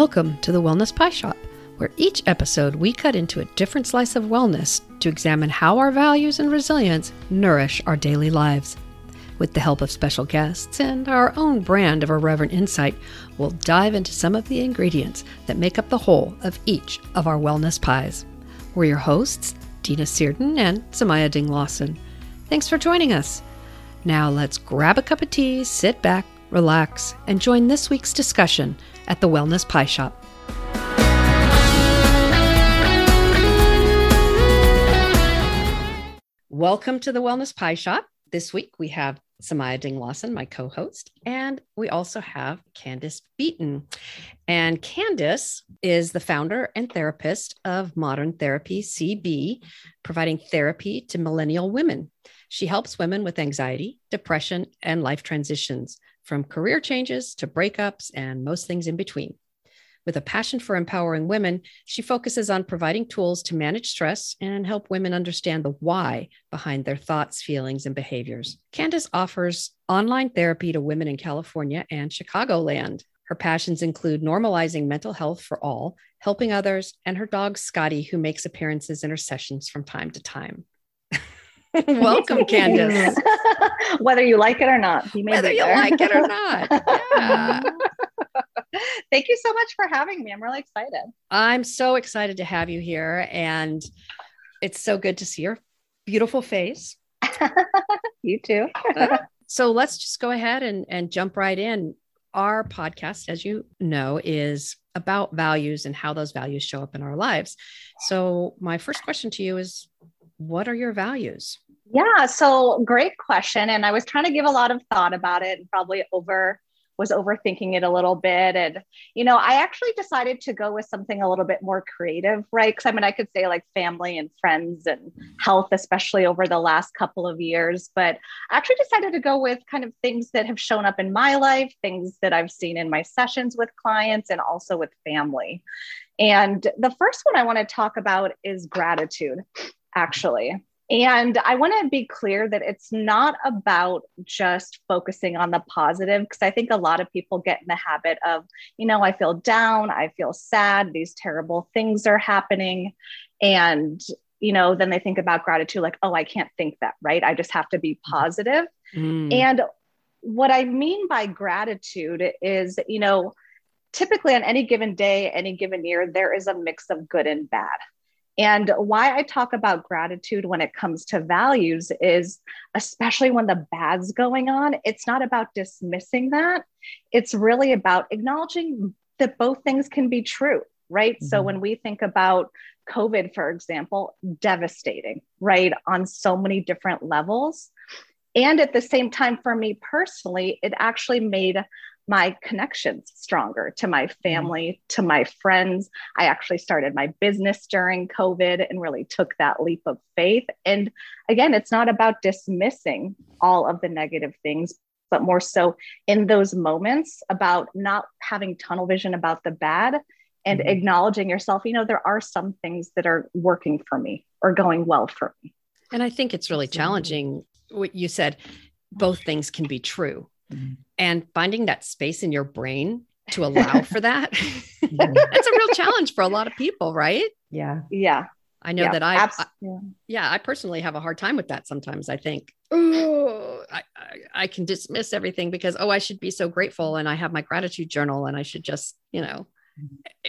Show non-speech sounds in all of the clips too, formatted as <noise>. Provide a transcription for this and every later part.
Welcome to the Wellness Pie Shop, where each episode we cut into a different slice of wellness to examine how our values and resilience nourish our daily lives. With the help of special guests and our own brand of irreverent insight, we'll dive into some of the ingredients that make up the whole of each of our wellness pies. We're your hosts, Dina Searden and Sumaya Ding Lawson. Thanks for joining us. Now let's grab a cup of tea, sit back, relax, and join this week's discussion at the Wellness Pie Shop. Welcome to the Wellness Pie Shop. This week we have Sumaya Ding Lawson, my co host, and we also have Candice Beaton. And Candice is the founder and therapist of Modern Therapy CB, providing therapy to millennial women. She helps women with anxiety, depression, and life transitions, from career changes to breakups and most things in between. With a passion for empowering women, she focuses on providing tools to manage stress and help women understand the why behind their thoughts, feelings, and behaviors. Candice offers online therapy to women in California and Chicagoland. Her passions include normalizing mental health for all, helping others, and her dog Scotty, who makes appearances in her sessions from time to time. <laughs> Welcome, <laughs> Candice. <laughs> <laughs> Whether you like it or not, you may whether you like it or <laughs> not. Yeah. Thank you so much for having me. I'm really excited. I'm so excited to have you here. And it's so good to see your beautiful face. <laughs> you too. Uh, so let's just go ahead and, and jump right in. Our podcast, as you know, is about values and how those values show up in our lives. So, my first question to you is what are your values? Yeah, so great question. And I was trying to give a lot of thought about it and probably over was overthinking it a little bit. And, you know, I actually decided to go with something a little bit more creative, right? Because I mean, I could say like family and friends and health, especially over the last couple of years. But I actually decided to go with kind of things that have shown up in my life, things that I've seen in my sessions with clients and also with family. And the first one I want to talk about is gratitude, actually. And I want to be clear that it's not about just focusing on the positive, because I think a lot of people get in the habit of, you know, I feel down, I feel sad, these terrible things are happening. And, you know, then they think about gratitude like, oh, I can't think that, right? I just have to be positive. Mm. And what I mean by gratitude is, you know, typically on any given day, any given year, there is a mix of good and bad and why I talk about gratitude when it comes to values is, especially when the bad's going on, it's not about dismissing that. It's really about acknowledging that both things can be true, right? Mm-hmm. So when we think about COVID, for example, devastating, right? On so many different levels. And at the same time, for me personally, it actually made my connections stronger to my mm-hmm. family, to my friends. I actually started my business during COVID and really took that leap of faith. And again, it's not about dismissing all of the negative things, but more so in those moments about not having tunnel vision about the bad and mm-hmm. acknowledging yourself, you know, there are some things that are working for me or going well for me. And I think it's really challenging what you said both things can be true mm-hmm. and finding that space in your brain to <laughs> allow for that—that's <laughs> a real challenge for a lot of people right yeah yeah i know yeah, that I, I, yeah. yeah i personally have a hard time with that sometimes i think oh I, I, I can dismiss everything because oh i should be so grateful and i have my gratitude journal and i should just you know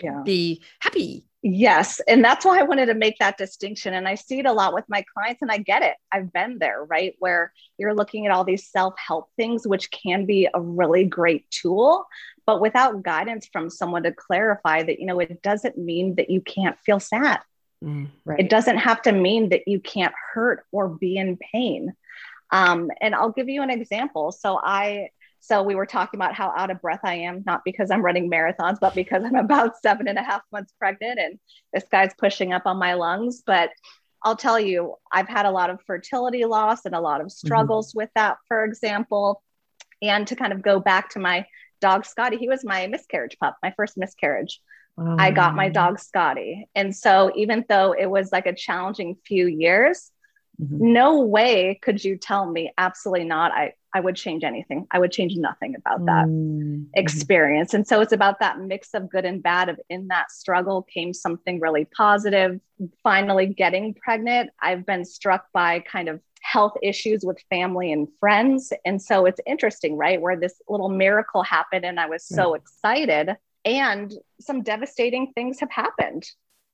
yeah. be happy Yes. And that's why I wanted to make that distinction. And I see it a lot with my clients, and I get it. I've been there, right? Where you're looking at all these self help things, which can be a really great tool, but without guidance from someone to clarify that, you know, it doesn't mean that you can't feel sad. Mm, right. It doesn't have to mean that you can't hurt or be in pain. Um, and I'll give you an example. So I so we were talking about how out of breath I am, not because I'm running marathons, but because I'm <laughs> about seven and a half months pregnant and this guy's pushing up on my lungs. But I'll tell you, I've had a lot of fertility loss and a lot of mm-hmm. struggles mm-hmm. with that, for example. And to kind of go back to my dog, Scotty, he was my miscarriage pup, my first miscarriage. I got my dog, Scotty. And so even though it was like a challenging few years, mm-hmm. no way could you tell me absolutely not. I i would change anything. I would change nothing about that mm-hmm. experience. And so it's about that mix of good and bad of in that struggle came something really positive. Finally getting pregnant i've been struck by kind of health issues with family and friends. And so it's interesting right where this little miracle happened and i was so excited. And some devastating things have happened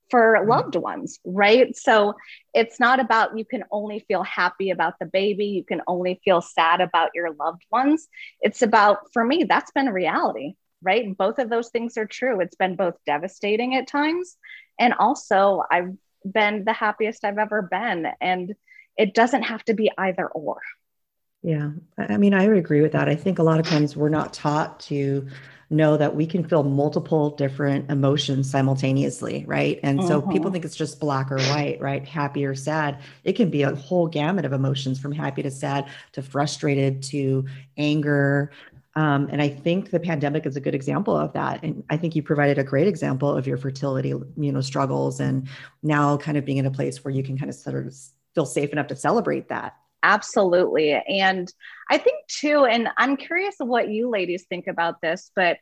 for mm-hmm. loved ones, right? So it's not about you can only feel happy about the baby, you can only feel sad about your loved ones. It's about, for me, that's been a reality, right? Both of those things are true. It's been both devastating at times, and also I've been the happiest I've ever been. And it doesn't have to be either or. Yeah. I mean, I would agree with that. I think a lot of times we're not taught to know that we can feel multiple different emotions simultaneously, right? And so people mm-hmm. think it's just black or white, right? Happy or sad. It can be a whole gamut of emotions from happy to sad to frustrated to anger. Um, and I think the pandemic is a good example of that. And I think you provided a great example of your fertility, you know, struggles, and now kind of being in a place where you can kind of sort of feel safe enough to celebrate that. Absolutely. And I think too, and I'm curious of what you ladies think about this, but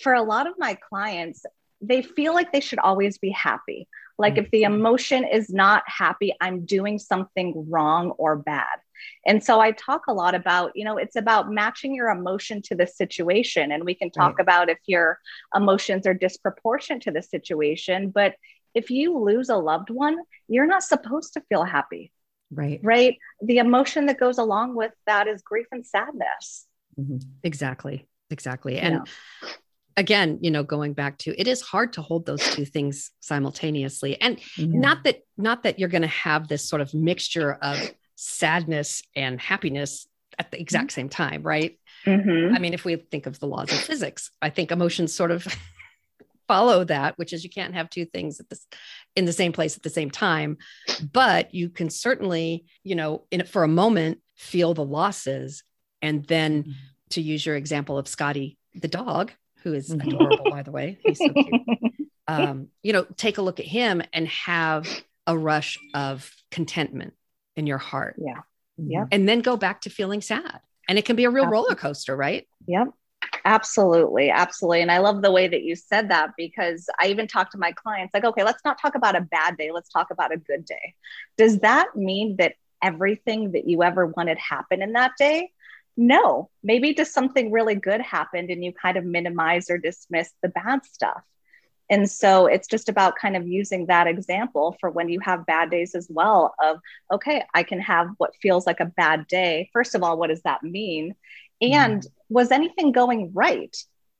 for a lot of my clients, they feel like they should always be happy. Like if the mm-hmm. emotion is not happy, I'm doing something wrong or bad. And so I talk a lot about, you know, it's about matching your emotion to the situation. And we can talk right. about if your emotions are disproportionate to the situation. But if you lose a loved one, you're not supposed to feel happy. Right. Right. The emotion that goes along with that is grief and sadness. Mm-hmm. Exactly. Exactly. And yeah. again, you know, going back to it is hard to hold those two things simultaneously. And mm-hmm. not that not that you're going to have this sort of mixture of sadness and happiness at the exact mm-hmm. same time, right? Mm-hmm. I mean, if we think of the laws of physics, I think emotions sort of <laughs> follow that, which is you can't have two things at this in the same place at the same time. But you can certainly, you know, in for a moment, feel the losses. And then mm-hmm. to use your example of Scotty the dog, who is mm-hmm. adorable, by the way. He's so cute. <laughs> Um, you know, take a look at him and have a rush of contentment in your heart. Yeah. Yeah. And then go back to feeling sad. And it can be a real roller coaster, right? Yep. Absolutely, absolutely. And I love the way that you said that because I even talk to my clients like, okay, let's not talk about a bad day, let's talk about a good day. Does that mean that everything that you ever wanted happened in that day? No, maybe just something really good happened and you kind of minimize or dismiss the bad stuff. And so it's just about kind of using that example for when you have bad days as well of, okay, I can have what feels like a bad day. First of all, what does that mean? And mm was anything going right?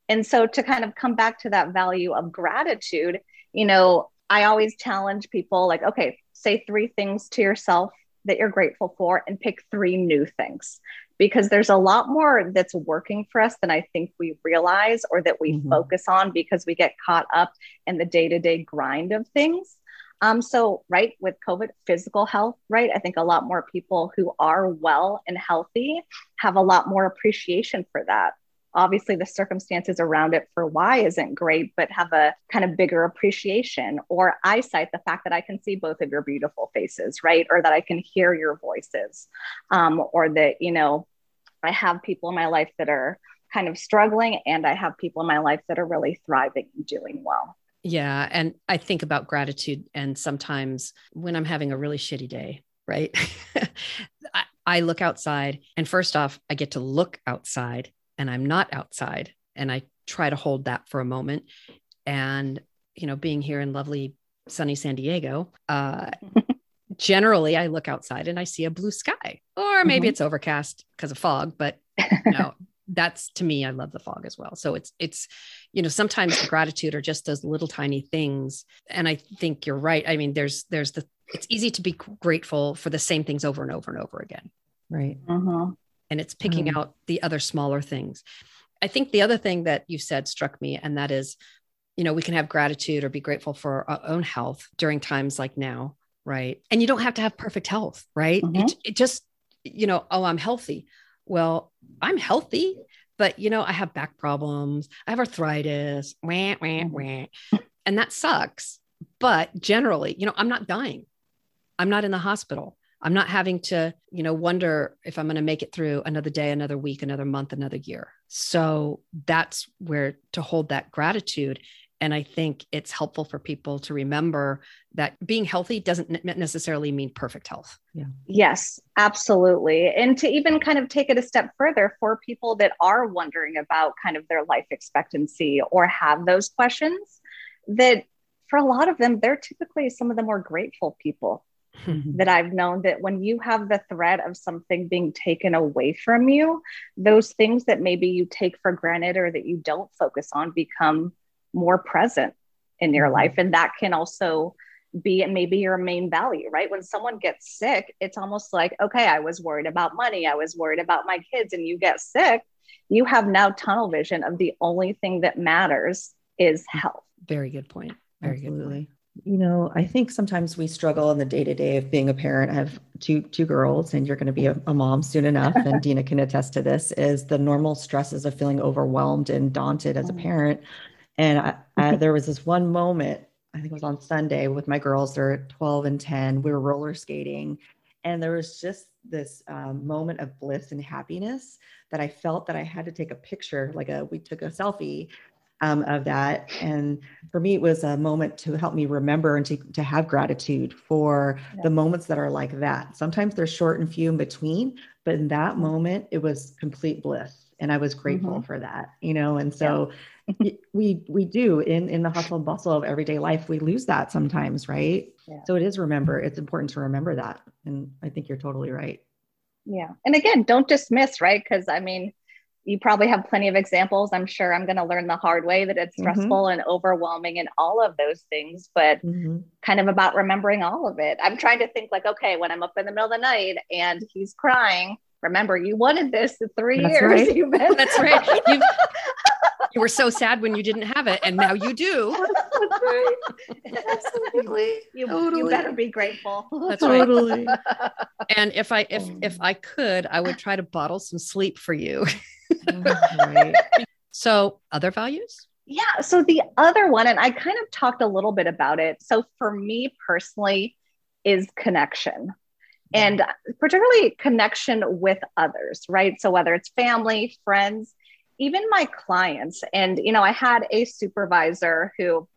And so to kind of come back to that value of gratitude, you know, I always challenge people like, okay, say three things to yourself that you're grateful for and pick three new things because there's a lot more that's working for us than I think we realize or that we mm-hmm. focus on because we get caught up in the day to day grind of things. Um, so, right, with COVID, physical health, right? I think a lot more people who are well and healthy have a lot more appreciation for that. Obviously, the circumstances around it for why isn't great, but have a kind of bigger appreciation or eyesight, the fact that I can see both of your beautiful faces, right? Or that I can hear your voices, um, or that, you know, I have people in my life that are kind of struggling, and I have people in my life that are really thriving and doing well. Yeah. And I think about gratitude. And sometimes when I'm having a really shitty day, right? <laughs> I, I look outside, and first off, I get to look outside and I'm not outside. And I try to hold that for a moment. And, you know, being here in lovely sunny San Diego, uh, <laughs> generally I look outside and I see a blue sky, or maybe mm-hmm. it's overcast because of fog, but <laughs> you know, that's to me, I love the fog as well. So it's, it's, you know sometimes the gratitude are just those little tiny things and i think you're right i mean there's there's the it's easy to be grateful for the same things over and over and over again right uh-huh. and it's picking mm-hmm. out the other smaller things i think the other thing that you said struck me and that is you know we can have gratitude or be grateful for our own health during times like now right and you don't have to have perfect health right mm-hmm. it, it just you know oh i'm healthy well i'm healthy but you know, I have back problems, I have arthritis, wah, wah, mm-hmm. wah, and that sucks. But generally, you know, I'm not dying. I'm not in the hospital. I'm not having to, you know, wonder if I'm going to make it through another day, another week, another month, another year. So that's where to hold that gratitude. And I think it's helpful for people to remember that being healthy doesn't necessarily mean perfect health. Yeah. Yes, absolutely. And to even kind of take it a step further for people that are wondering about kind of their life expectancy or have those questions, that for a lot of them, they're typically some of the more grateful people mm-hmm. that I've known that when you have the threat of something being taken away from you, those things that maybe you take for granted or that you don't focus on become more present in your mm-hmm. life. And that can also be maybe your main value, right? When someone gets sick, it's almost like, okay, I was worried about money, I was worried about my kids, and you get sick, you have now tunnel vision of the only thing that matters is health. Very good point. Very Absolutely. good point. You know, I think sometimes we struggle in the day to day of being a parent. I have two two girls, and you're going to be a, a mom soon enough. And <laughs> Dina can attest to this: is the normal stresses of feeling overwhelmed and daunted as a mm. parent. And I, I, there was this one moment, I think it was on Sunday, with my girls. They're 12 and 10. We were roller skating, and there was just this um, moment of bliss and happiness that I felt that I had to take a picture, like a we took a selfie um, of that. And for me, it was a moment to help me remember and to, to have gratitude for yeah. the moments that are like that. Sometimes they're short and few in between, but in that moment, it was complete bliss. And I was grateful mm-hmm. for that, you know, and so <laughs> yeah. we we do in in the hustle and bustle of everyday life, we lose that sometimes, right? Yeah. So it is remember, it's important to remember that. And I think you're totally right. Yeah. And again, don't dismiss, right? Because I mean, you probably have plenty of examples. I'm sure I'm going to learn the hard way that it's mm-hmm. stressful mm-hmm. and overwhelming and all of those things, but mm-hmm. kind of about remembering all of it. I'm trying to think like, okay, when I'm up in the middle of the night and he's crying, remember you wanted this in three That's years. Right. <laughs> You've been- That's right. You've, you were so sad when you didn't have it, and now you do. <laughs> That's right. Absolutely. You, totally. you better be grateful. That's totally. And if I if oh. if I could, I would try to bottle some sleep for you. <laughs> right. So, other values? Yeah. So, the other one, and I kind of talked a little bit about it. So, for me personally, is connection and particularly connection with others, right? So, whether it's family, friends, even my clients. And, you know, I had a supervisor who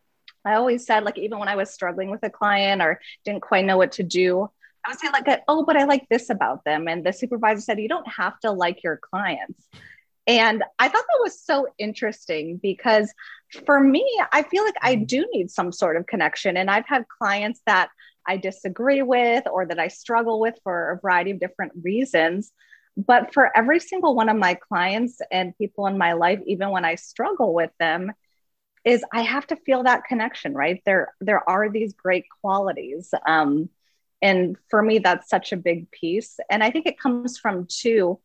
I always said, like, even when I was struggling with a client or didn't quite know what to do, I would say, like, oh, but I like this about them. And the supervisor said, you don't have to like your clients. And I thought that was so interesting because for me, I feel like I mm-hmm. do need some sort of connection. And I've had clients that I disagree with or that I struggle with for a variety of different reasons. But for every single one of my clients and people in my life, even when I struggle with them, is I have to feel that connection, right? There, there are these great qualities. Um, and for me, that's such a big piece. And I think it comes from two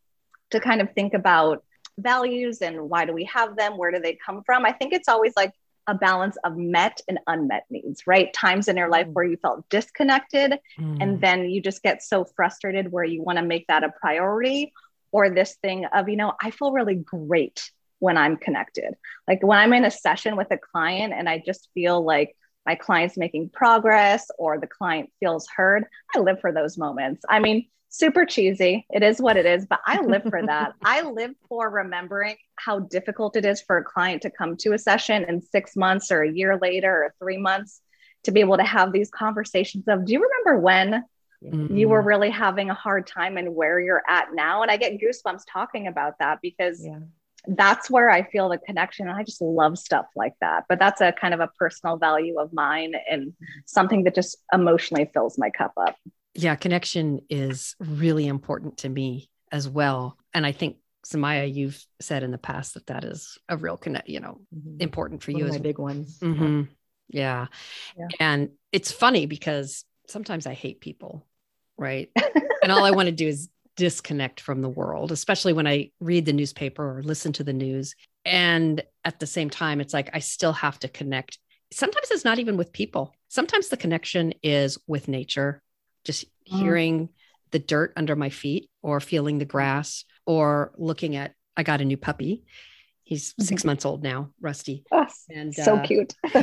to kind of think about values and why do we have them? Where do they come from? I think it's always like a balance of met and unmet needs, right? Times in your life mm. where you felt disconnected mm. and then you just get so frustrated where you want to make that a priority, or this thing of, you know, I feel really great when I'm connected. Like when I'm in a session with a client and I just feel like my client's making progress or the client feels heard, I live for those moments. I mean, super cheesy. It is what it is, but I live for that. <laughs> I live for remembering how difficult it is for a client to come to a session in six months or a year later or three months to be able to have these conversations of, do you remember when mm-hmm. you were really having a hard time and where you're at now? And I get goosebumps talking about that because yeah. That's where I feel the connection. And I just love stuff like that. But that's a kind of a personal value of mine and something that just emotionally fills my cup up yeah, connection is really important to me as well. And I think Sumaya, you've said in the past that that is a real connect, you know, mm-hmm. important for One you as big ones. Mm-hmm. Yeah. yeah. And it's funny because sometimes I hate people, right? and all I want to do is disconnect from the world, especially when I read the newspaper or listen to the news. And at the same time, it's like I still have to connect. Sometimes it's not even with people. Sometimes the connection is with nature just mm. hearing the dirt under my feet or feeling the grass or looking at I got a new puppy He's 6 months old now, Rusty. Oh, and so uh, cute. <laughs>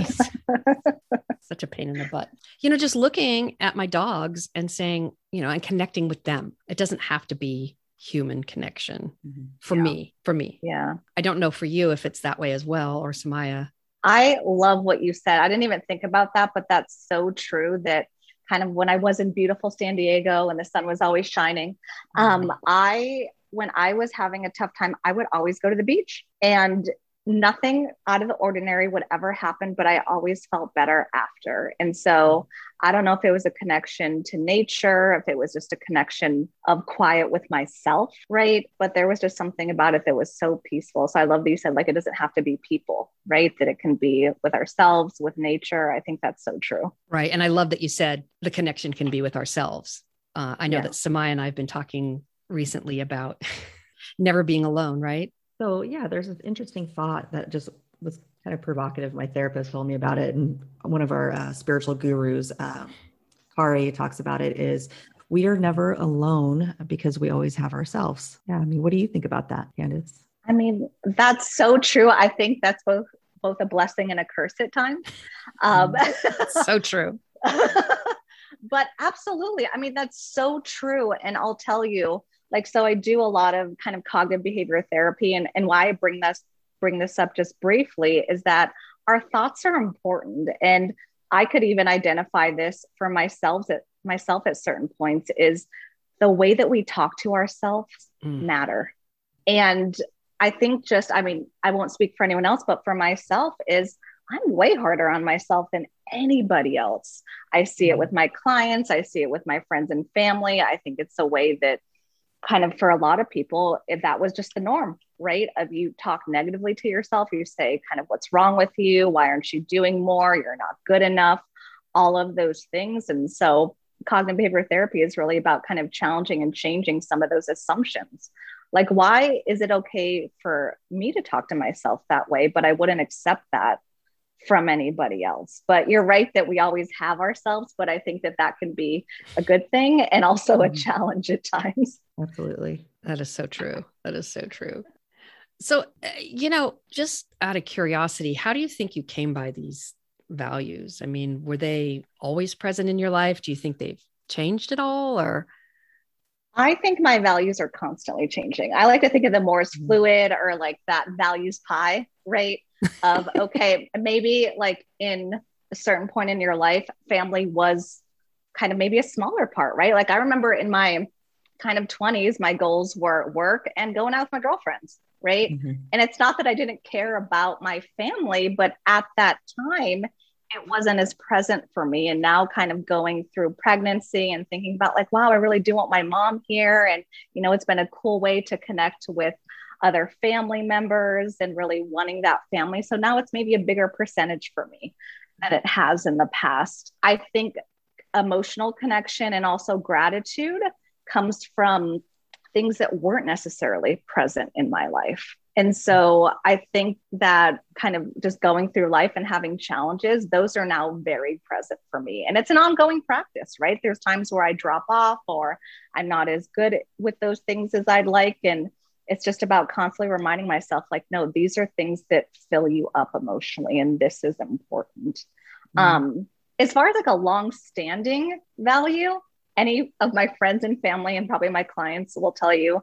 such a pain in the butt. You know, just looking at my dogs and saying, you know, and connecting with them. It doesn't have to be human connection mm-hmm. for yeah. me, for me. Yeah. I don't know for you if it's that way as well or Sumaya. I love what you said. I didn't even think about that, but that's so true that kind of when I was in beautiful San Diego and the sun was always shining, um, mm-hmm. I when I was having a tough time, I would always go to the beach and nothing out of the ordinary would ever happen, but I always felt better after. And so I don't know if it was a connection to nature, if it was just a connection of quiet with myself, right? But there was just something about it that was so peaceful. So I love that you said, like, it doesn't have to be people, right? That it can be with ourselves, with nature. I think that's so true. Right. And I love that you said the connection can be with ourselves. Uh, I know yeah. that Sumaya and I have been talking recently about <laughs> never being alone, right? So, yeah, there's this interesting thought that just was kind of provocative. My therapist told me about it. And one of our uh, spiritual gurus, uh, Kari, talks about it is we are never alone because we always have ourselves. Yeah. I mean, what do you think about that, Candice? I mean, that's so true. I think that's both both a blessing and a curse at times. Um, mm. <laughs> so true. <laughs> but absolutely. I mean, that's so true. And I'll tell you, like so i do a lot of kind of cognitive behavior therapy and, and why i bring this bring this up just briefly is that our thoughts are important and i could even identify this for myself at myself at certain points is the way that we talk to ourselves mm. matter and i think just i mean i won't speak for anyone else but for myself is i'm way harder on myself than anybody else i see it mm. with my clients i see it with my friends and family i think it's a way that kind of for a lot of people, if that was just the norm, right? Of you talk negatively to yourself, you say kind of what's wrong with you, why aren't you doing more, you're not good enough, all of those things. And so cognitive behavior therapy is really about kind of challenging and changing some of those assumptions. Like, why is it okay for me to talk to myself that way, but I wouldn't accept that from anybody else. But you're right that we always have ourselves, but I think that that can be a good thing and also a mm-hmm. challenge at times. Absolutely. That is so true. That is so true. So, uh, you know, just out of curiosity, how do you think you came by these values? I mean, were they always present in your life? Do you think they've changed at all or? I think my values are constantly changing. I like to think of them more as mm. fluid or like that values pie, right? Of okay, maybe like in a certain point in your life, family was kind of maybe a smaller part, right? Like I remember in my kind of 20s, my goals were work and going out with my girlfriends, right? Mm-hmm. And it's not that I didn't care about my family, but at that time, it wasn't as present for me. And now, kind of going through pregnancy and thinking about, like, wow, I really do want my mom here. And, you know, it's been a cool way to connect with other family members and really wanting that family. So now it's maybe a bigger percentage for me than it has in the past. I think emotional connection and also gratitude comes from things that weren't necessarily present in my life. And so I think that kind of just going through life and having challenges, those are now very present for me. And it's an ongoing practice, right? There's times where I drop off or I'm not as good with those things as I'd like. And it's just about constantly reminding myself like no these are things that fill you up emotionally and this is important mm-hmm. um as far as like a long standing value any of my friends and family and probably my clients will tell you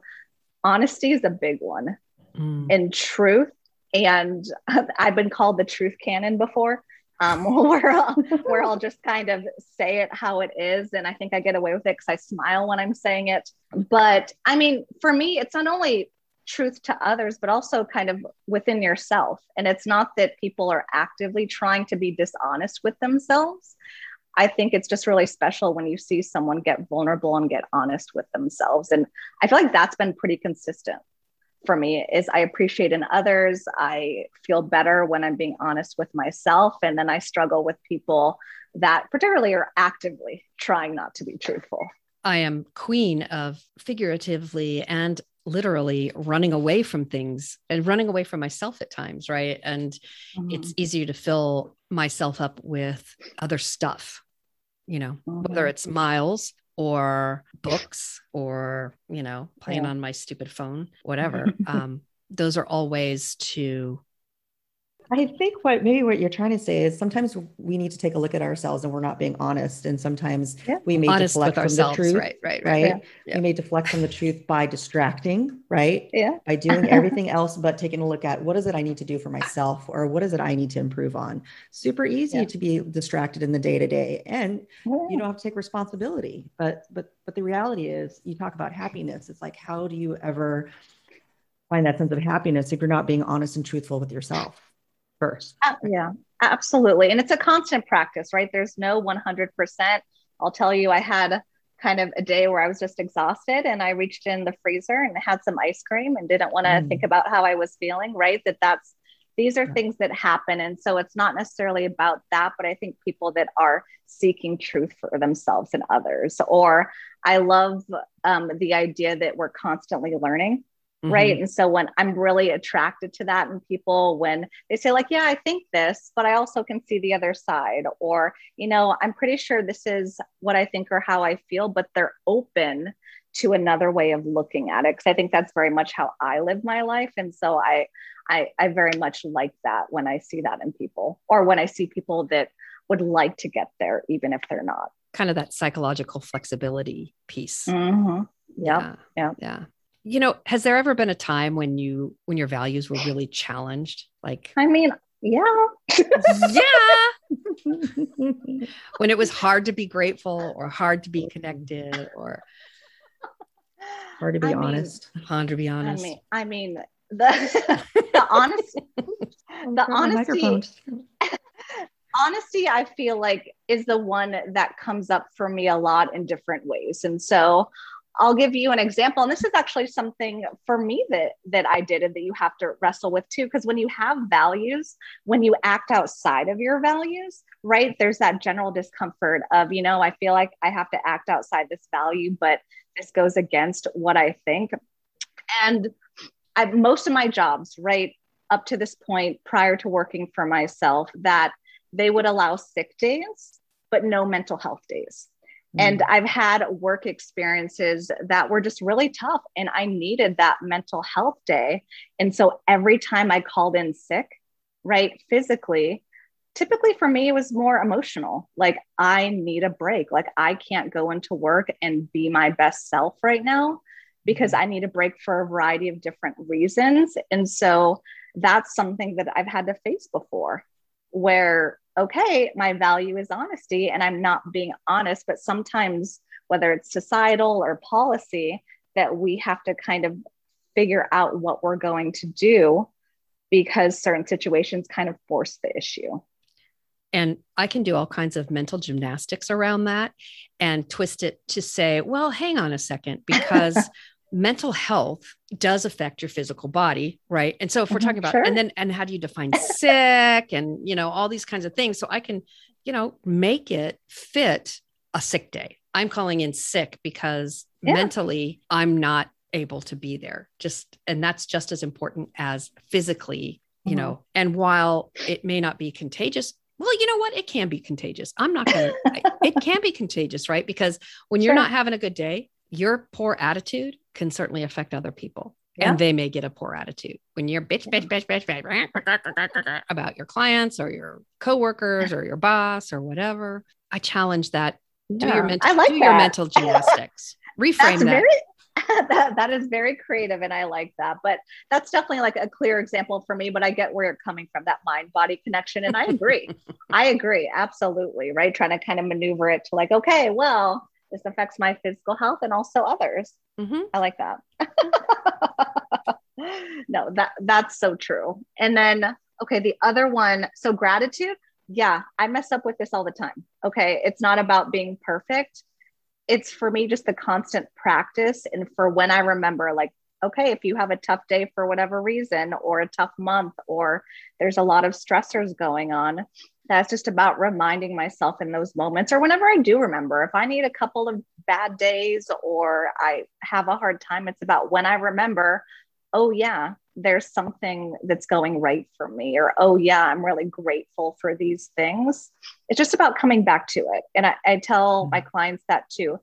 honesty is a big one mm. and truth and <laughs> i've been called the truth cannon before um, <laughs> where, I'll, where I'll <laughs> just kind of say it how it is. And I think I get away with it because I smile when I'm saying it. But I mean, for me, it's not only truth to others, but also kind of within yourself. And it's not that people are actively trying to be dishonest with themselves. I think it's just really special when you see someone get vulnerable and get honest with themselves. And I feel like that's been pretty consistent for me is I appreciate in others. I feel better when I'm being honest with myself. And then I struggle with people that particularly are actively trying not to be truthful. I am queen of figuratively and literally running away from things and running away from myself at times, right? And mm-hmm. it's easier to fill myself up with other stuff, you know, mm-hmm. whether it's miles or books <laughs> or, you know, playing yeah. on my stupid phone, <laughs> whatever. um, those are all ways to I think what maybe what you're trying to say is sometimes we need to take a look at ourselves and we're not being honest. And sometimes yeah. we may honest deflect from the truth. Right, right, right. right? Yeah. We may deflect from the truth by distracting, right? Yeah. By doing <laughs> everything else, but taking a look at what is it I need to do for myself or what is it I need to improve on. Super easy yeah. to be distracted in the day to day. And you don't have to take responsibility. But but but the reality is you talk about happiness. It's like how do you ever find that sense of happiness if you're not being honest and truthful with yourself? First. Uh, yeah, absolutely. And it's a constant practice, right? There's no 100%. I'll tell you, I had kind of a day where I was just exhausted and I reached in the freezer and had some ice cream and didn't want to mm. think about how I was feeling, right? That that's these are yeah. things that happen and so it's not necessarily about that but i think people that are seeking truth for themselves and others or i love um, the idea that we're constantly learning Mm-hmm. Right. And so when I'm really attracted to that, and people, when they say, like, yeah, I think this, but I also can see the other side, or, you know, I'm pretty sure this is what I think or how I feel, but they're open to another way of looking at it. Cause I think that's very much how I live my life. And so I, I, I very much like that when I see that in people, or when I see people that would like to get there, even if they're not. Kind of that psychological flexibility piece. Mm-hmm. Yeah. Yeah. Yeah you know has there ever been a time when you when your values were really challenged? Like i mean yeah. Yeah. <laughs> When it was hard to be grateful or hard to be mm-hmm. connected or <sighs> hard to be I honest mean, hard to be honest. i mean i mean the <laughs> the honest the honesty <laughs> honesty i feel like is the one that comes up for me a lot in different ways. And so I'll give you an example. And this is actually something for me that that I did and that you have to wrestle with too. Because when you have values, when you act outside of your values, right, there's that general discomfort of, you know, I feel like I have to act outside this value, but this goes against what I think. And I, most of my jobs, right, up to this point, prior to working for myself, that they would allow sick days, but no mental health days. And mm. I've had work experiences that were just really tough, and I needed that mental health day. And so every time I called in sick, right, physically, typically for me, it was more emotional. Like, I need a break. Like, I can't go into work and be my best self right now because mm. I need a break for a variety of different reasons. And so that's something that I've had to face before where okay, my value is honesty and I'm not being honest. But sometimes, whether it's societal or policy, that we have to kind of figure out what we're going to do because certain situations kind of force the issue. And I can do all kinds of mental gymnastics around that and twist it to say, well, hang on a second, because <laughs> mental health does affect your physical body right? And so if we're mm-hmm, talking about sure. and then and how do you define sick and you know all these kinds of things? So i can you know make it fit a sick day. I'm calling in sick because yeah. mentally i'm not able to be there. Just and that's just as important as physically you mm-hmm. know. And while it may not be contagious well you know what? It can be contagious. I'm not gonna it can be contagious right? Because when you're not having a good day your poor attitude can certainly affect other people. Yeah. And they may get a poor attitude when you're bitch, bitch, bitch, bitch, bitch about your clients or your coworkers or your boss or whatever. I challenge that. Do yeah, your mental, I like do that. your mental <laughs> gymnastics. Reframe that. Very, <laughs> that. That is very creative, and I like that. But that's definitely like a clear example for me. But I get where you're coming from, that mind body connection, and I agree. <laughs> I agree, absolutely. Right, trying to kind of maneuver it to like, okay, well, this affects my physical health and also others. Mm-hmm. I like that. <laughs> no, that that's so true. And then okay, the other one, so gratitude. Yeah, I mess up with this all the time. Okay, it's not about being perfect. It's for me just the constant practice and for when I remember like okay, if you have a tough day for whatever reason or a tough month or there's a lot of stressors going on, that's just about reminding myself in those moments or whenever I do remember. If I need a couple of bad days or I have a hard time, it's about when I remember, oh, yeah, there's something that's going right for me, or oh, yeah, I'm really grateful for these things. It's just about coming back to it. And I, I tell mm-hmm. my clients that too.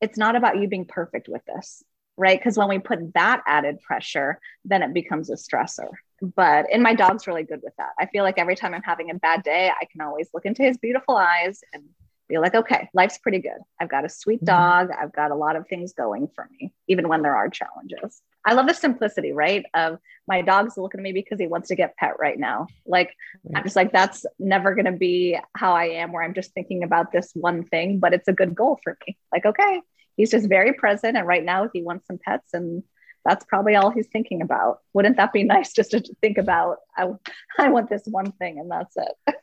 It's not about you being perfect with this right? Because when we put that added pressure, then it becomes a stressor. But and my dog's really good with that. I feel like every time I'm having a bad day, I can always look into his beautiful eyes and be like, okay, life's pretty good. I've got a sweet mm-hmm. dog. I've got a lot of things going for me, even when there are challenges. I love the simplicity, right? Of my dog's looking at me because he wants to get pet right now. Like, I'm just like, that's never going to be how I am, where I'm just thinking about this one thing, but it's a good goal for me. Like, okay, he's just very present. And right now, if he wants some pets, and that's probably all he's thinking about. Wouldn't that be <laughs> nice just to think about? I, I want this one thing, and that's it.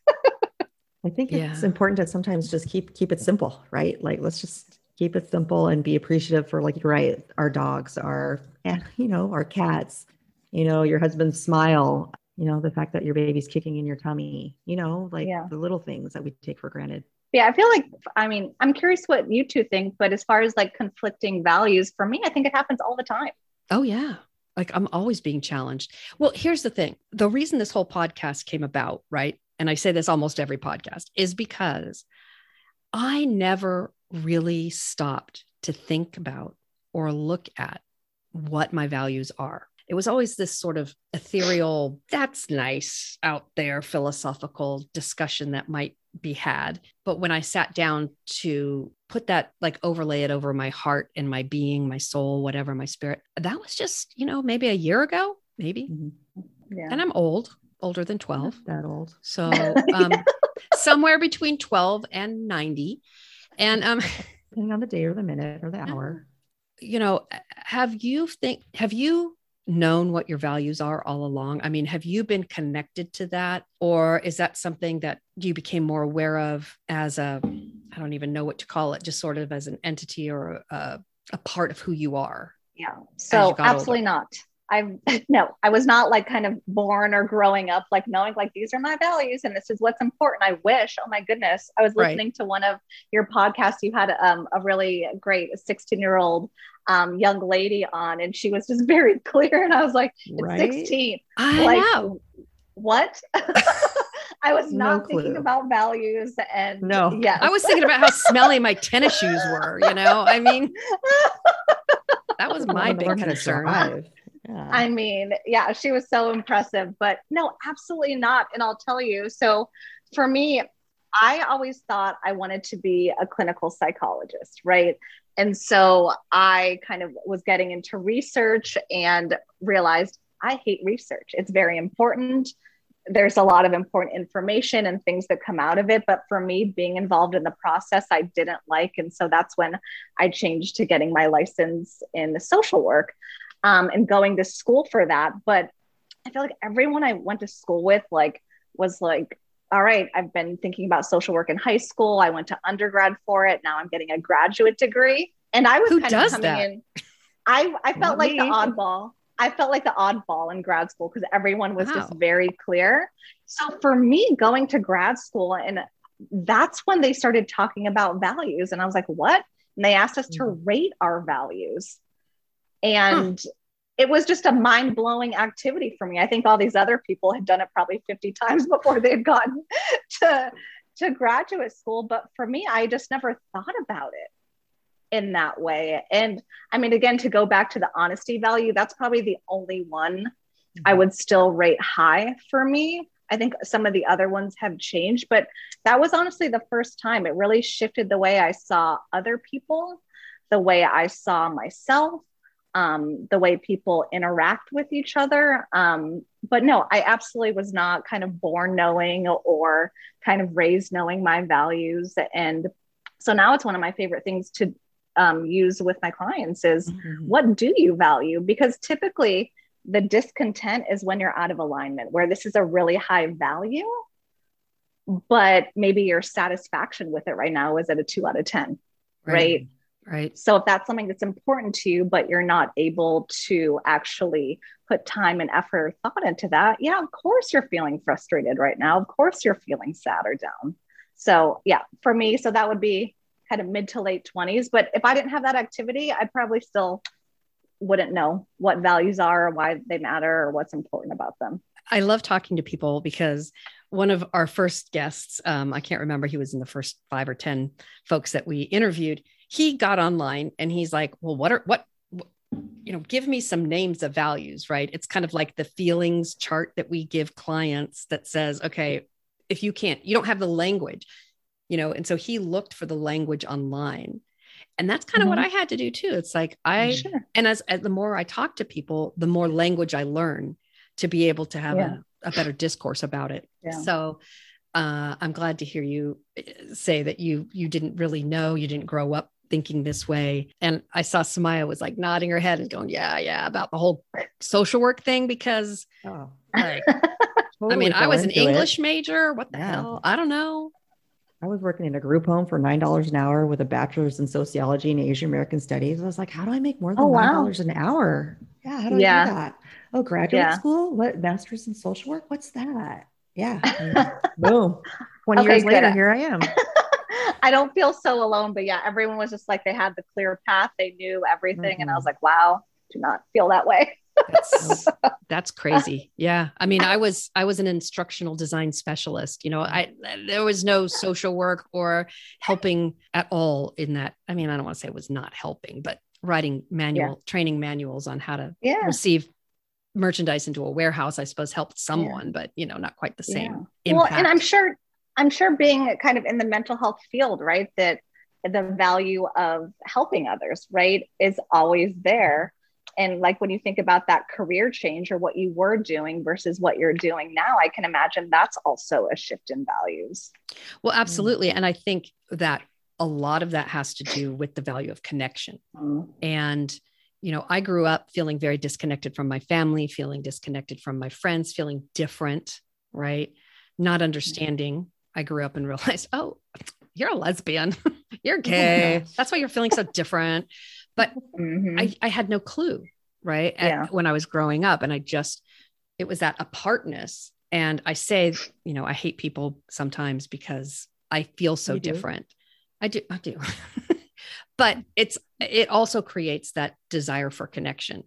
I think yeah. it's important to sometimes just keep keep it simple, right? Like let's just keep it simple and be appreciative for like you're right, our dogs, our eh, you know, our cats, you know, your husband's smile, you know, the fact that your baby's kicking in your tummy, you know, like yeah. the little things that we take for granted. Yeah, I feel like I mean, I'm curious what you two think, but as far as like conflicting values, for me, I think it happens all the time. Oh yeah. Like I'm always being challenged. Well, here's the thing. The reason this whole podcast came about, right? and I say this almost every podcast, is because I never really stopped to think about or look at what my values are. It was always this sort of ethereal, that's nice out there philosophical discussion that might be had. But when I sat down to put that, like overlay it over my heart and my being, my soul, whatever, my spirit, that was just, you know, maybe a year ago, maybe. Mm-hmm. Yeah. And I'm old older than 12 that old so um, <laughs> somewhere between 12 and 90 and um <laughs> depending on the day or the minute or the hour you know have you think have you known what your values are all along i mean have you been connected to that or is that something that you became more aware of as a i don't even know what to call it just sort of as an entity or a, a part of who you are yeah so absolutely older? not I <laughs> no, I was not like kind of born or growing up like knowing like these are my values and this is what's important. I wish, oh my goodness, I was listening right. to one of your podcasts. You had um, a really great 16 year old um, young lady on, and she was just very <laughs> clear. And I was like, it's right? 16. I like, know. What? <laughs> I was not no thinking about values and no. Yeah. I was thinking about how smelly my tennis shoes were, you know. I mean <laughs> that was my big concern. Yeah. I mean, yeah, she was so impressive, but no, absolutely not. And I'll tell you. So for me, I always thought I wanted to be a clinical psychologist, right? And so I kind of was getting into research and realized I hate research. It's very important. There's a lot of important information and things that come out of it. But for me, being involved in the process, I didn't like. And so that's when I changed to getting my license in the social work um, and going to school for that. But I feel like everyone I went to school with, like, was like, all right, I've been thinking about social work in high school. I went to undergrad for it. Now I'm getting a graduate degree. And I was Who kind does of coming that? in. I, I felt like the oddball. I felt like the oddball in grad school because everyone was wow. just very clear. So for me, going to grad school, and that's when they started talking about values. And I was like, what? And they asked us to mm-hmm. rate our values. And huh. It was just a mind blowing activity for me. I think all these other people had done it probably 50 times <laughs> before they had gotten <laughs> to, to graduate school. But for me, I just never thought about it in that way. And I mean, again, to go back to the honesty value, that's probably the only one mm-hmm. I would still rate high for me. I think some of the other ones have changed, but that was honestly the first time it really shifted the way I saw other people, the way I saw myself, um, the way people interact with each other. Um, but no, I absolutely was not kind of born knowing or kind of raised knowing my values. And so now it's one of my favorite things to um, use with my clients is mm-hmm. what do you value? Because typically the discontent is when you're out of alignment, where this is a really high value, but maybe your satisfaction with it right now is at a two out of 10, right? right? Right. So if that's something that's important to you, but you're not able to actually put time and effort thought into that, yeah, of course you're feeling frustrated right now. Of course you're feeling sad or down. So yeah, for me, so that would be kind of mid to late 20s. But if I didn't have that activity, I probably still wouldn't know what values are or why they matter or what's important about them. I love talking to people because one of our first guests, um, I can't remember, he was in the first five or 10 folks that we interviewed he got online and he's like, well, what are what you know, give me some names of values, right? It's kind of like the feelings chart that we give clients that says, okay, if you can't, you don't have the language, you know, and so he looked for the language online. And that's kind of mm-hmm. what I had to do too. It's like I, sure. and as, as, the more I talk to people, the more language I learn to be able to have yeah. a, a, better discourse about it. Yeah. So uh, I'm glad to hear you uh, say that you you didn't really know, you didn't grow up thinking this way. And I saw Sumaya was like nodding her head and going, yeah, yeah, about the whole social work thing because oh, like, totally I mean, I was an English it. major. What the yeah. hell? I don't know. I was working in a group home for nine dollars an hour with a bachelor's in sociology and Asian American studies. I was like, how do I make more than oh, nine dollars wow. an hour? Yeah, how do yeah. I do that? Oh, graduate yeah. school? What master's in social work? What's that? Yeah. <laughs> Boom. 20 okay, years later, here I am. <laughs> I don't feel so alone, but yeah, everyone was just like they had the clear path, they knew everything, mm-hmm. and I was mm-hmm. like, wow, do not feel that way. that's, <laughs> that's crazy. Yeah. I mean, I was I was an instructional design specialist. You know, I there was no social work or helping at all in that. I mean, I don't want to say it was not helping, but writing manual yeah. training manuals on how to yeah. receive merchandise into a warehouse, I suppose helped someone, yeah. but you know, not quite the same. Well, and I'm sure I'm sure being kind of in the mental health field, right, that the value of helping others, right, is always there. And like when you think about that career change or what you were doing versus what you're doing now, I can imagine that's also a shift in values. Well, absolutely. Mm-hmm. And I think that a lot of that has to do with the value of connection. Mm-hmm. And, you know, I grew up feeling very disconnected from my family, feeling disconnected from my friends, feeling different, right? Not understanding I grew up and <laughs> realized, oh, you're a lesbian, <laughs> you're gay. That's why you're feeling so different. But mm-hmm. I, I had no clue, right? Yeah. when I was growing up, and I just, it was that apartness. And I say, you know, I hate people sometimes because I feel so different. I do, I do. <laughs> but it's, it also creates that desire for connection.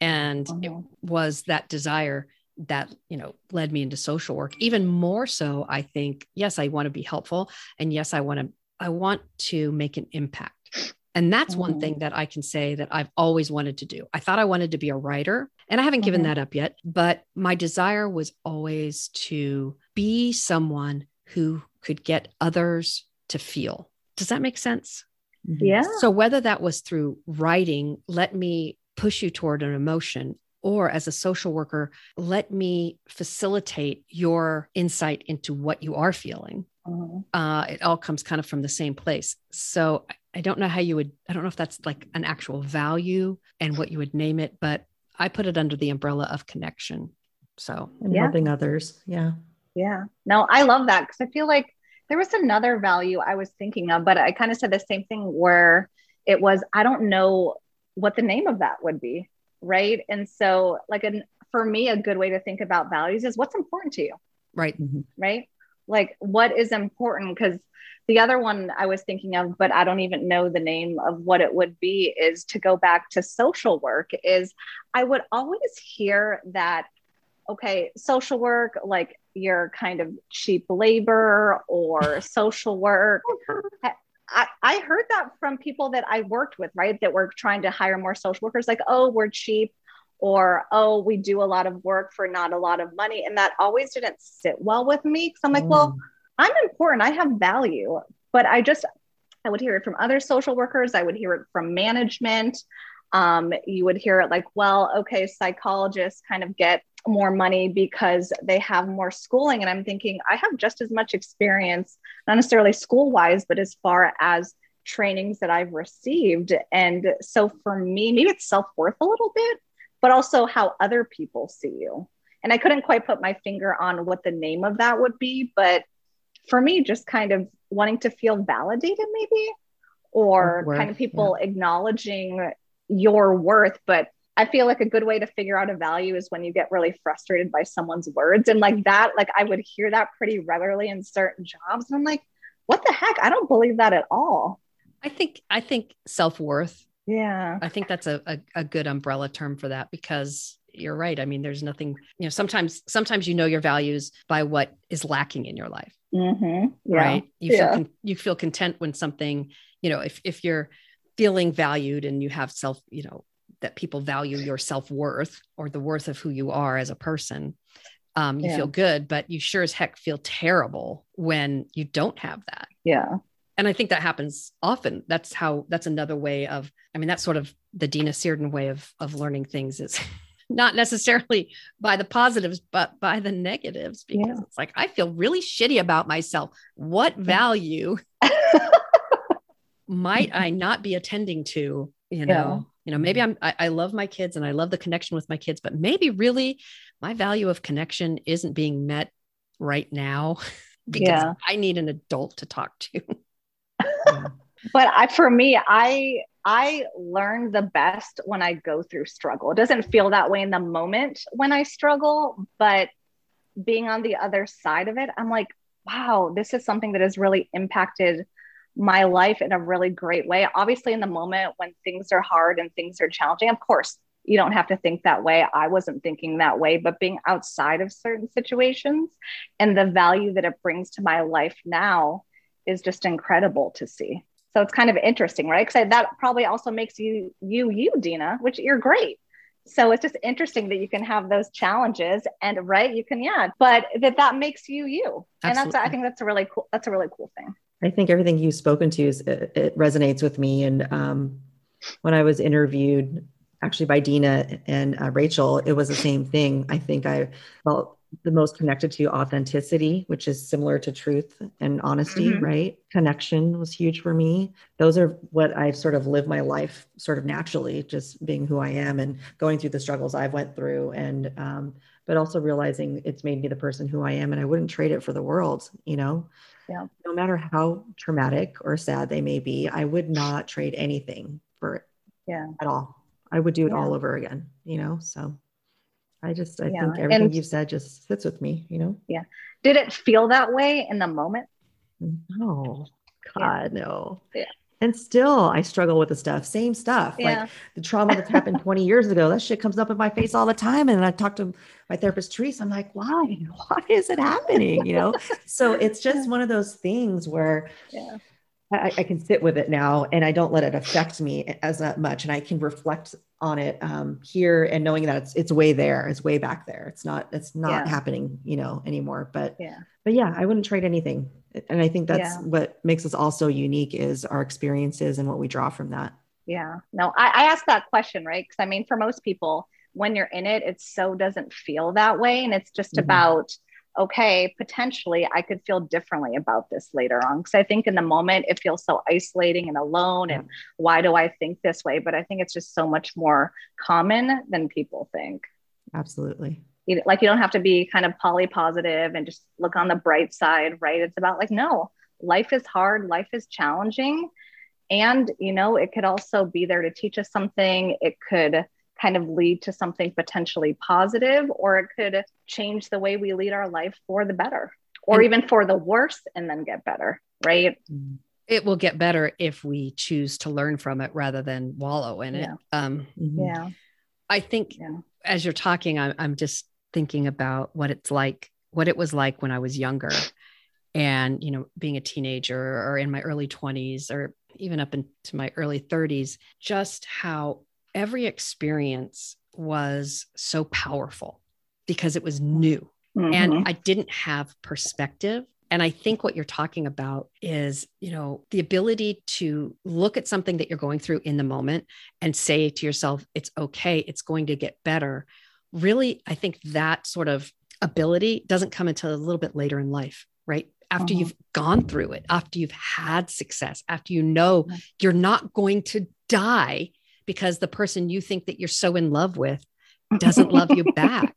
And it uh-huh. was that desire that you know led me into social work even more so i think yes i want to be helpful and yes i want to i want to make an impact and that's mm-hmm. one thing that i can say that i've always wanted to do i thought i wanted to be a writer and i haven't mm-hmm. given that up yet but my desire was always to be someone who could get others to feel does that make sense mm-hmm. yeah so whether that was through writing let me push you toward an emotion or as a social worker, let me facilitate your insight into what you are feeling. Mm-hmm. Uh, it all comes kind of from the same place. So I don't know how you would, I don't know if that's like an actual value and what you would name it, but I put it under the umbrella of connection. So and yeah. helping others. Yeah. Yeah. No, I love that because I feel like there was another value I was thinking of, but I kind of said the same thing where it was, I don't know what the name of that would be right? And so like an for me a good way to think about values is what's important to you right. Mm-hmm. right? Like what is important? Because the other one i was thinking of but i don't even know the name of what it would be is to go back to social work is i would always hear that okay social work like you're kind of cheap labor or <laughs> social work I, I heard that from people that I worked with, right? That were trying to hire more social workers, like, oh, we're cheap, or oh, we do a lot of work for not a lot of money. And that always didn't sit well with me. Cause I'm like, mm. well, I'm important, I have value. But I just, I would hear it from other social workers, I would hear it from management. Um, you would hear it like, well, okay, psychologists kind of get more money because they have more schooling. And I'm thinking, I have just as much experience, not necessarily school wise, but as far as trainings that I've received. And so for me, maybe it's self worth a little bit, but also how other people see you. And I couldn't quite put my finger on what the name of that would be, but for me, just kind of wanting to feel validated, maybe, or worth, kind of people yeah. acknowledging your worth, but I feel like a good way to figure out a value is when you get really frustrated by someone's words. And like that, like I would hear that pretty regularly in certain jobs. And I'm like, what the heck? I don't believe that at all. I think, I think self worth. Yeah. I think that's a, a, a, good umbrella term for that because you're right. I mean, there's nothing, you know, sometimes, sometimes you know your values by what is lacking in your life. Mm-hmm. Yeah. Right. You yeah. feel, con- you feel content when something, you know, if, if you're feeling valued and you have self, you know, that people value your self-worth or the worth of who you are as a person um, you Yeah. feel good but you sure as heck feel terrible when you don't have that Yeah. and i think that happens often that's how that's another way of i mean that's sort of the dina searden way of of learning things is <laughs> not necessarily by the positives but by the negatives because Yeah. it's like i feel really shitty about myself what <laughs> value might i not be attending to you know. You know maybe mm-hmm. i'm I, I love my kids and i love the connection with my kids but maybe really my value of connection isn't being met right now <laughs> because Yeah. i need an adult to talk to Yeah. <laughs> <laughs> but I, for me, I I learn the best when I go through struggle. It doesn't feel that way in the moment when I struggle, but being on the other side of it, I'm like, wow, this is something that has really impacted my life in a really great way. Obviously, in the moment when things are hard and things are challenging, of course, you don't have to think that way. I wasn't thinking that way, but being outside of certain situations and the value that it brings to my life now is just incredible to see. So it's kind of interesting, right? Because that probably also makes you you you, Dina, which you're great. So it's just interesting that you can have those challenges and right, you can yeah, but that that makes you you, and that's I think that's a really cool that's a really cool thing. I think everything you've spoken to is it, it resonates with me. And um, when I was interviewed, actually by Dina and uh, Rachel, it was the same thing. I think I felt the most connected to authenticity, which is similar to truth and honesty, Mhm. right? Connection was huge for me. Those are what I've sort of lived my life sort of naturally, just being who I am and going through the struggles I've went through, and um, but also realizing it's made me the person who I am, and I wouldn't trade it for the world, you know Yeah. no matter how traumatic or sad they may be, I would not trade anything for it Yeah. at all. I would do it all over again, you know? So I just, I Yeah, think everything and- you've said just sits with me, you know? Yeah. Did it feel that way in the moment? No, Yeah. God, no. Yeah. And still, I struggle with the stuff, same stuff. Yeah. Like the trauma that's happened <laughs> 20 years ago, that shit comes up in my face all the time. And I talk to my therapist, Therese, I'm like, why? <laughs> Why is it happening? You know? <laughs> so it's just one of those things where yeah. I, I can sit with it now and I don't let it affect me as that much. And I can reflect on it um, here and knowing that it's, it's way there, it's way back there. It's not, it's not Yeah. happening, you know, anymore. But, Yeah. but yeah, I wouldn't trade anything. And I think that's Yeah. what makes us all so unique is our experiences and what we draw from that. Yeah. No, I, I asked that question, right? Because I mean, for most people, when you're in it, it so doesn't feel that way. And it's just Mhm. about, okay, potentially I could feel differently about this later on. Because I think in the moment it feels so isolating and alone. And why do I think this way? But I think it's just so much more common than people think. Absolutely. You- Like you don't have to be kind of poly positive and just look on the bright side, right? It's about like, no, life is hard, life is challenging. And, you know, it could also be there to teach us something. It could kind of lead to something potentially positive, or it could change the way we lead our life for the better, or even for the worse and then get better, right? Mm. it will get better if we choose to learn from it rather than wallow in it Yeah. um Mhm. Yeah. i think Yeah. as you're talking I'm, I'm just thinking about what it's like what it was like when i was younger and you know being a teenager or in my early 20s or even up into my early 30s just how every experience was so powerful because it was new Mhm. and I didn't have perspective. And I think what you're talking about is, you know, the ability to look at something that you're going through in the moment and say to yourself, it's okay, it's going to get better. Really, I think that sort of ability doesn't come until a little bit later in life, right? After Mhm. you've gone through it, after you've had success, after you know Mhm. you're not going to die because the person you think that you're so in love with doesn't love you <laughs> back.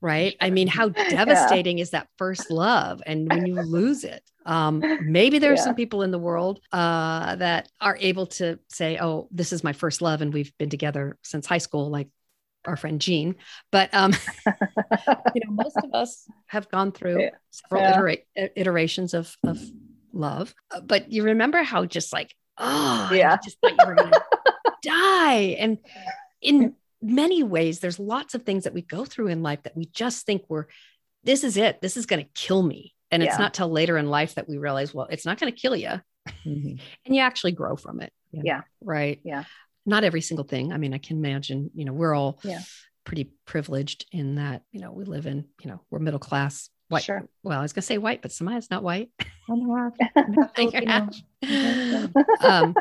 Right. I mean, how devastating is that first love? And when you lose it, um, maybe there are Yeah. some people in the world uh, that are able to say, oh, this is my first love. And we've been together since high school, like our friend Jean. But, um, <laughs> you know, most of us have gone through Yeah. several Yeah. itera- iterations of, of love. But you remember how just like, oh, Yeah. just thought you were to <laughs> die. And in many ways, there's lots of things that we go through in life that we just think we're, this is it. This is going to kill me. And it's not till later in life that we realize, well, it's not going to kill you. Mhm. And you actually grow from it. Yeah. Right. Yeah. Not every single thing. I mean, I can imagine, you know, we're all Yeah. pretty privileged in that, you know, we live in, you know, we're middle class white. Sure. Well, I was gonna say white, but Sumaya's not white. I'm half- I'm half You're Filipino. half. um,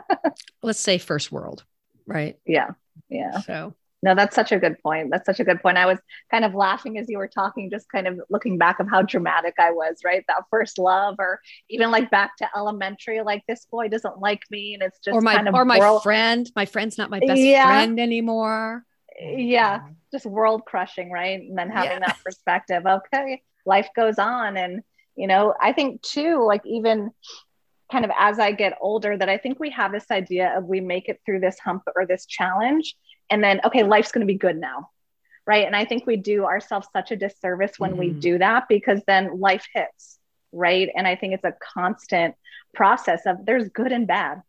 let's say first world, right? yeah. Yeah. So No, that's such a good point. That's such a good point. I was kind of laughing as you were talking, just kind of looking back of how dramatic I was, right? That first love, or even like back to elementary, like this boy doesn't like me, and it's just or my kind of or my world, friend, my friend's not my best Yeah. friend anymore. yeah, just world crushing, right? And then having Yeah. that perspective, okay, life goes on, and you know, I think too, like even kind of as I get older, that I think we have this idea of we make it through this hump or this challenge, and then okay, life's going to be good now. Right. And I think we do ourselves such a disservice when we Mhm. do that because then life hits. Right. And I think it's a constant process of there's good and bad.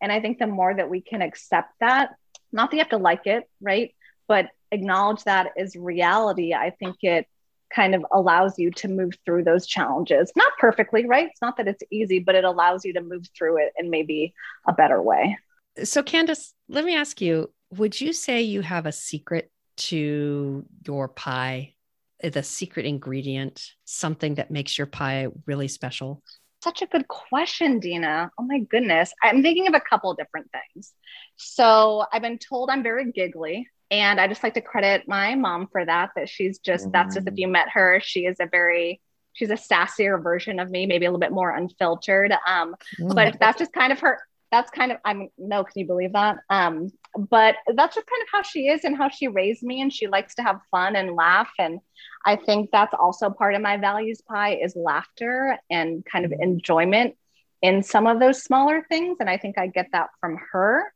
And I think the more that we can accept that, not that you have to like it, right? But acknowledge that as reality, I think it kind of allows you to move through those challenges. Not perfectly, right? It's not that it's easy, but it allows you to move through it in maybe a better way. So Candice, let me ask you, would you say you have a secret to your pie? The secret ingredient, something that makes your pie really special? Such a good question, Dina. Oh my goodness. I'm thinking of a couple different things. So I've been told I'm very giggly. And I just like to credit my mom for that, that she's just, that's just if you met her, she is a very, she's a sassier version of me, maybe a little bit more unfiltered. Um, but that's just kind of her that's kind of i'm no can you believe that? Um but that's just kind of how she is and how she raised me and she likes to have fun and laugh and i think that's also part of my values pie is laughter and kind of enjoyment in some of those smaller things and i think i get that from her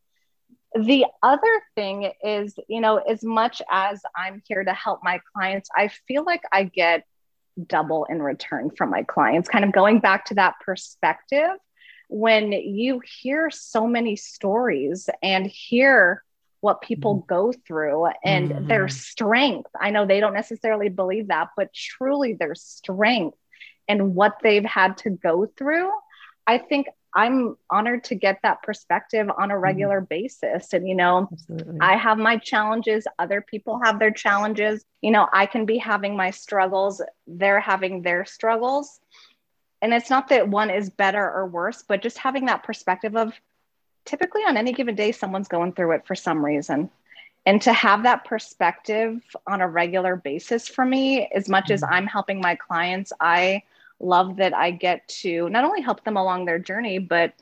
the other thing is you know as much as i'm here to help my clients i feel like i get double in return from my clients kind of going back to that perspective when you hear so many stories and hear what people go through and Mhm. their strength. I know they don't necessarily believe that, but truly their strength and what they've had to go through. I think I'm honored to get that perspective on a regular basis. And, you know, Absolutely. I have my challenges, other people have their challenges. You know, I can be having my struggles, they're having their struggles. And it's not that one is better or worse, but just having that perspective of typically on any given day, someone's going through it for some reason. And to have that perspective on a regular basis for me, as much as Mhm. I'm helping my clients, I love that I get to not only help them along their journey, but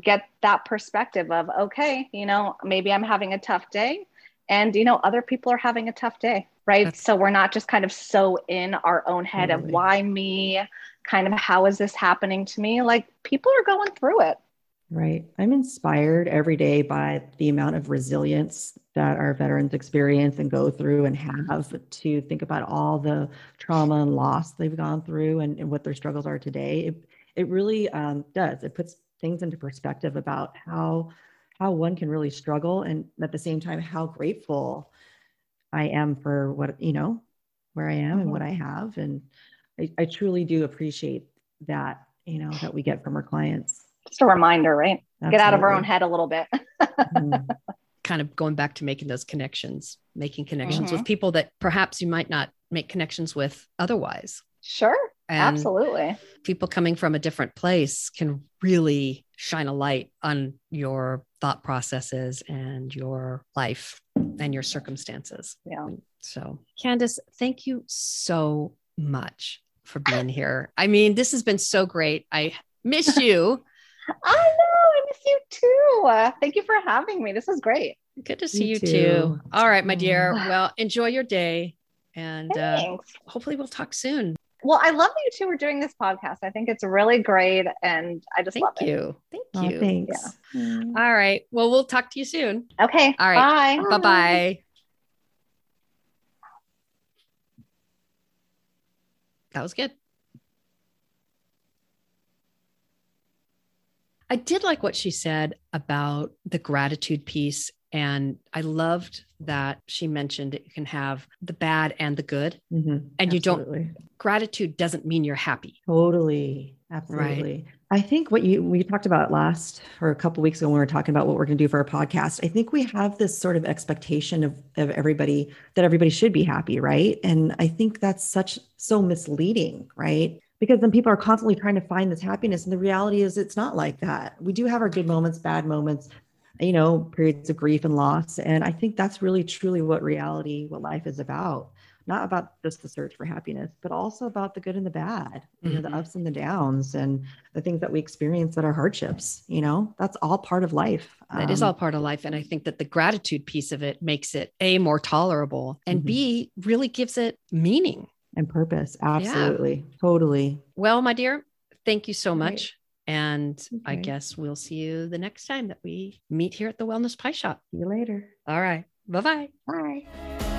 get that perspective of, okay, you know, maybe I'm having a tough day and, you know, other people are having a tough day, right? That's- so we're not just kind of so in our own head of why me, kind of how is this happening to me? Like people are going through it. Right. I'm inspired every day by the amount of resilience that our veterans experience and go through and have to think about all the trauma and loss they've gone through and, and what their struggles are today. It, it really um, does. It puts things into perspective about how how one can really struggle and at the same time how grateful I am for what you know where I am and what I have and I, I truly do appreciate that you know that we get from our clients. Just a reminder, right? Get out of our own head a little bit. Mhm. <laughs> kind of going back to making those connections, making connections Mm-hmm. with people that perhaps you might not make connections with otherwise. Sure. And Absolutely. people coming from a different place can really shine a light on your thought processes and your life and your circumstances. Yeah. So, Candice, thank you so much for being here. I mean, this has been so great. I miss you. <laughs> I know. I miss you too. Uh, thank you for having me. This is great. Good to see You you, too. too. All right, my dear. Well, enjoy your day. And uh, Thanks. hopefully, we'll talk soon. Well, I love that you two are doing this podcast. I think it's really great, and I just Thank love it. you. Thank Oh, you. thanks. Mm. All right. Well, we'll talk to you soon. Okay. All right. Bye. Bye bye. That was good. I did like what she said about the gratitude piece. And I loved that she mentioned that you can have the bad and the good. Mhm. And you don't- Gratitude doesn't mean you're happy. Totally. Absolutely. I think what you we talked about last or a couple weeks ago when we were talking about what we're going to do for our podcast, I think we have this sort of expectation of of everybody that everybody should be happy, right? And I think that's such so misleading, right? Because then people are constantly trying to find this happiness and the reality is it's not like that. We do have our good moments, bad moments, you know, periods of grief and loss, and I think that's really truly what reality what life is about not about just the search for happiness, but also about the good and the bad, you know, the mm-hmm. ups and the downs and the things that we experience that are hardships, you know, that's all part of life. That um, is all part of life. And I think that the gratitude piece of it makes it A, more tolerable, and mm-hmm. B, really gives it meaning and purpose. Absolutely. Yeah. Totally. Well, my dear, thank you so much. Right. And okay. I guess we'll see you the next time that we meet here at the Wellness Pie Shop. See you later. All right. Bye-bye. Bye.